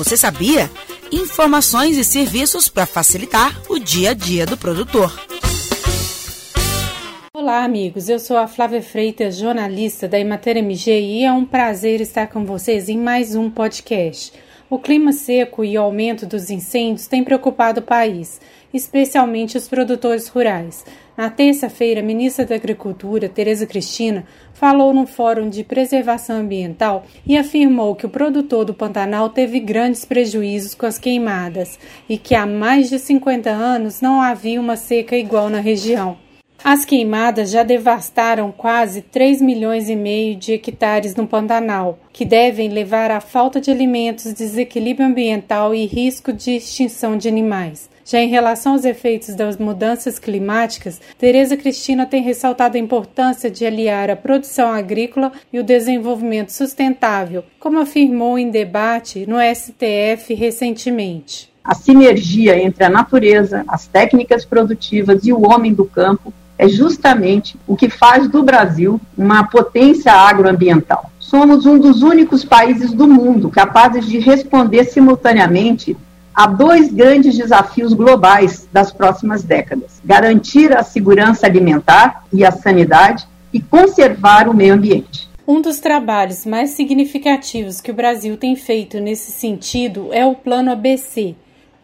Você sabia? Informações e serviços para facilitar o dia a dia do produtor. Olá, amigos. Eu sou a Flávia Freitas, jornalista da Emater MG, e é um prazer estar com vocês em mais um podcast. O clima seco e o aumento dos incêndios têm preocupado o país, especialmente os produtores rurais. Na terça-feira, a ministra da Agricultura, Tereza Cristina, falou no Fórum de Preservação Ambiental e afirmou que o produtor do Pantanal teve grandes prejuízos com as queimadas e que há mais de 50 anos não havia uma seca igual na região. As queimadas já devastaram quase 3 milhões e meio de hectares no Pantanal, que devem levar à falta de alimentos, desequilíbrio ambiental e risco de extinção de animais. Já em relação aos efeitos das mudanças climáticas, Tereza Cristina tem ressaltado a importância de aliar a produção agrícola e o desenvolvimento sustentável, como afirmou em debate no STF recentemente. A sinergia entre a natureza, as técnicas produtivas e o homem do campo é justamente o que faz do Brasil uma potência agroambiental. Somos um dos únicos países do mundo capazes de responder simultaneamente a dois grandes desafios globais das próximas décadas: garantir a segurança alimentar e a sanidade e conservar o meio ambiente. Um dos trabalhos mais significativos que o Brasil tem feito nesse sentido é o Plano ABC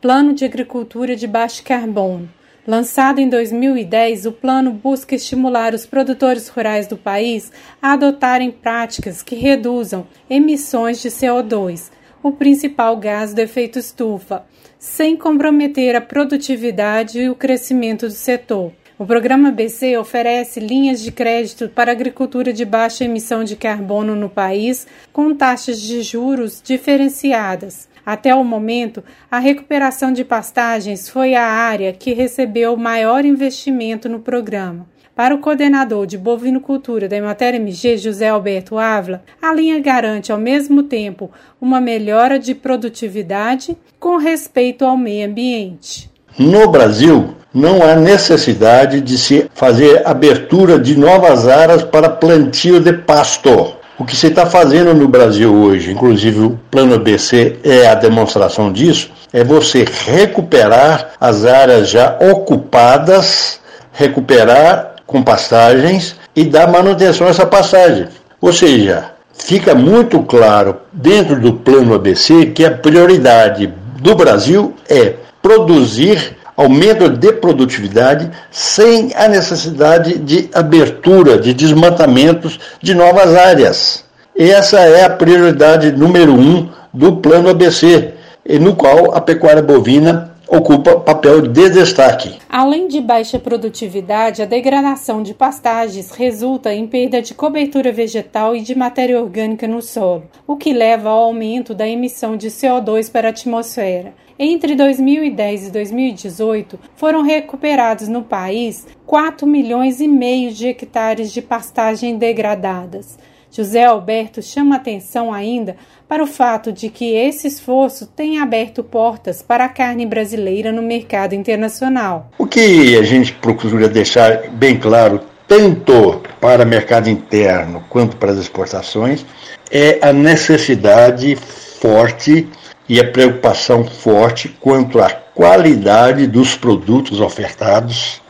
Plano de Agricultura de Baixo Carbono Lançado em 2010, o plano busca estimular os produtores rurais do país a adotarem práticas que reduzam emissões de CO2, o principal gás do efeito estufa, sem comprometer a produtividade e o crescimento do setor. O programa BC oferece linhas de crédito para agricultura de baixa emissão de carbono no país, com taxas de juros diferenciadas. Até o momento, a recuperação de pastagens foi a área que recebeu maior investimento no programa. Para o coordenador de bovinocultura da Emater MG, José Alberto Ávila, a linha garante ao mesmo tempo uma melhora de produtividade com respeito ao meio ambiente. No Brasil, não há necessidade de se fazer abertura de novas áreas para plantio de pasto. O que se está fazendo no Brasil hoje, inclusive o Plano ABC é a demonstração disso, é você recuperar as áreas já ocupadas, recuperar com pastagens e dar manutenção a essa pastagem. Ou seja, fica muito claro dentro do Plano ABC que a prioridade do Brasil é produzir aumento de produtividade sem a necessidade de abertura, de desmatamentos de novas áreas. Essa é a prioridade número um do Plano ABC, no qual a pecuária bovina ocupa papel de destaque. Além de baixa produtividade, a degradação de pastagens resulta em perda de cobertura vegetal e de matéria orgânica no solo, o que leva ao aumento da emissão de CO2 para a atmosfera. Entre 2010 e 2018, foram recuperados no país 4 milhões e meio de hectares de pastagem degradadas. José Alberto chama atenção ainda para o fato de que esse esforço tem aberto portas para a carne brasileira no mercado internacional. O que a gente procura deixar bem claro, tanto para o mercado interno quanto para as exportações, é a necessidade forte e a preocupação forte quanto à qualidade dos produtos ofertados,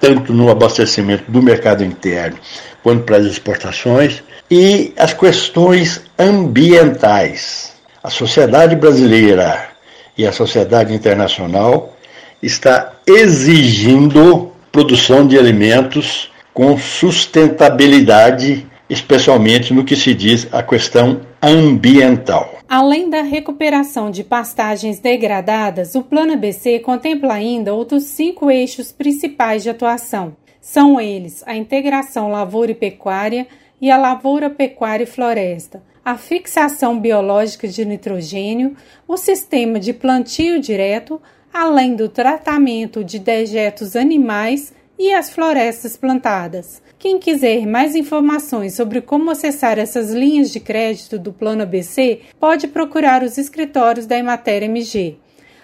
tanto no abastecimento do mercado interno quanto para as exportações, e as questões ambientais. A sociedade brasileira e a sociedade internacional está exigindo produção de alimentos com sustentabilidade especialmente no que se diz a questão ambiental. Além da recuperação de pastagens degradadas, o Plano ABC contempla ainda outros cinco eixos principais de atuação. São eles a integração lavoura e pecuária e a lavoura, pecuária e floresta, a fixação biológica de nitrogênio, o sistema de plantio direto, além do tratamento de dejetos animais e as florestas plantadas. Quem quiser mais informações sobre como acessar essas linhas de crédito do Plano ABC, pode procurar os escritórios da Emater MG.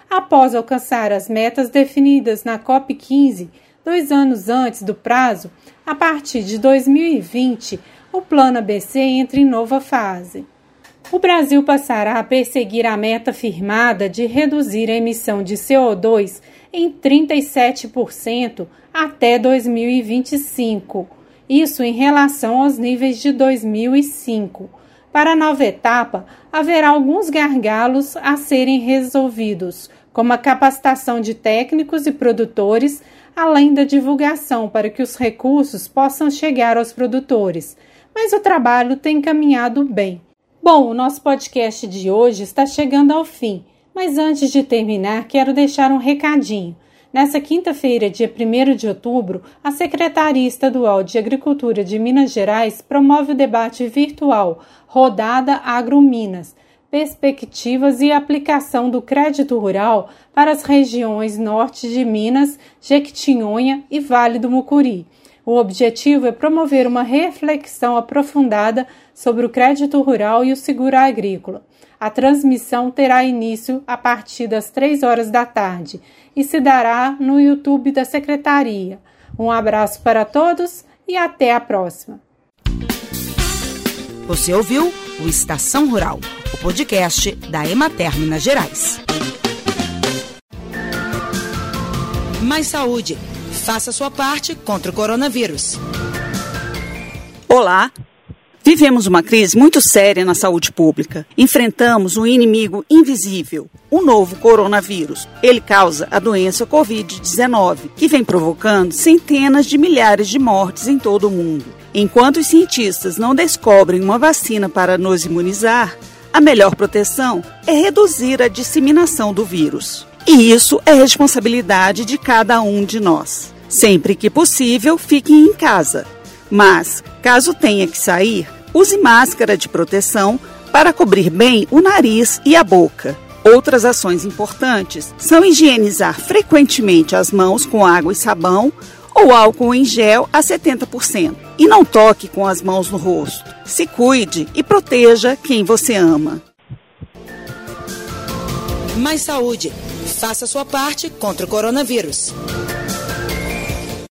Após alcançar as metas definidas na COP 15, dois anos antes do prazo, a partir de 2020, o Plano ABC entra em nova fase. O Brasil passará a perseguir a meta firmada de reduzir a emissão de CO2 em 37% até 2025. Isso em relação aos níveis de 2005. Para a nova etapa, haverá alguns gargalos a serem resolvidos, como a capacitação de técnicos e produtores, além da divulgação para que os recursos possam chegar aos produtores. Mas o trabalho tem caminhado bem. Bom, o nosso podcast de hoje está chegando ao fim, mas antes de terminar, quero deixar um recadinho. Nessa quinta-feira, dia 1 de outubro, a Secretaria Estadual de Agricultura de Minas Gerais promove o debate virtual Rodada Agro Minas, perspectivas e aplicação do crédito rural para as regiões norte de Minas, Jequitinhonha e Vale do Mucuri. O objetivo é promover uma reflexão aprofundada sobre o crédito rural e o seguro agrícola. A transmissão terá início a partir das 3 horas da tarde e se dará no YouTube da Secretaria. Um abraço para todos e até a próxima. Você ouviu o Estação Rural, o podcast da Emater Minas Gerais. Mais saúde Faça sua parte contra o coronavírus. Olá. Vivemos uma crise muito séria na saúde pública. Enfrentamos um inimigo invisível, o novo coronavírus. Ele causa a doença Covid-19, que vem provocando centenas de milhares de mortes em todo o mundo. Enquanto os cientistas não descobrem uma vacina para nos imunizar, a melhor proteção é reduzir a disseminação do vírus. E isso é responsabilidade de cada um de nós. Sempre que possível, fique em casa. Mas, caso tenha que sair, use máscara de proteção para cobrir bem o nariz e a boca. Outras ações importantes são higienizar frequentemente as mãos com água e sabão ou álcool em gel a 70%. E não toque com as mãos no rosto. Se cuide e proteja quem você ama. Mais saúde. Faça sua parte contra o coronavírus.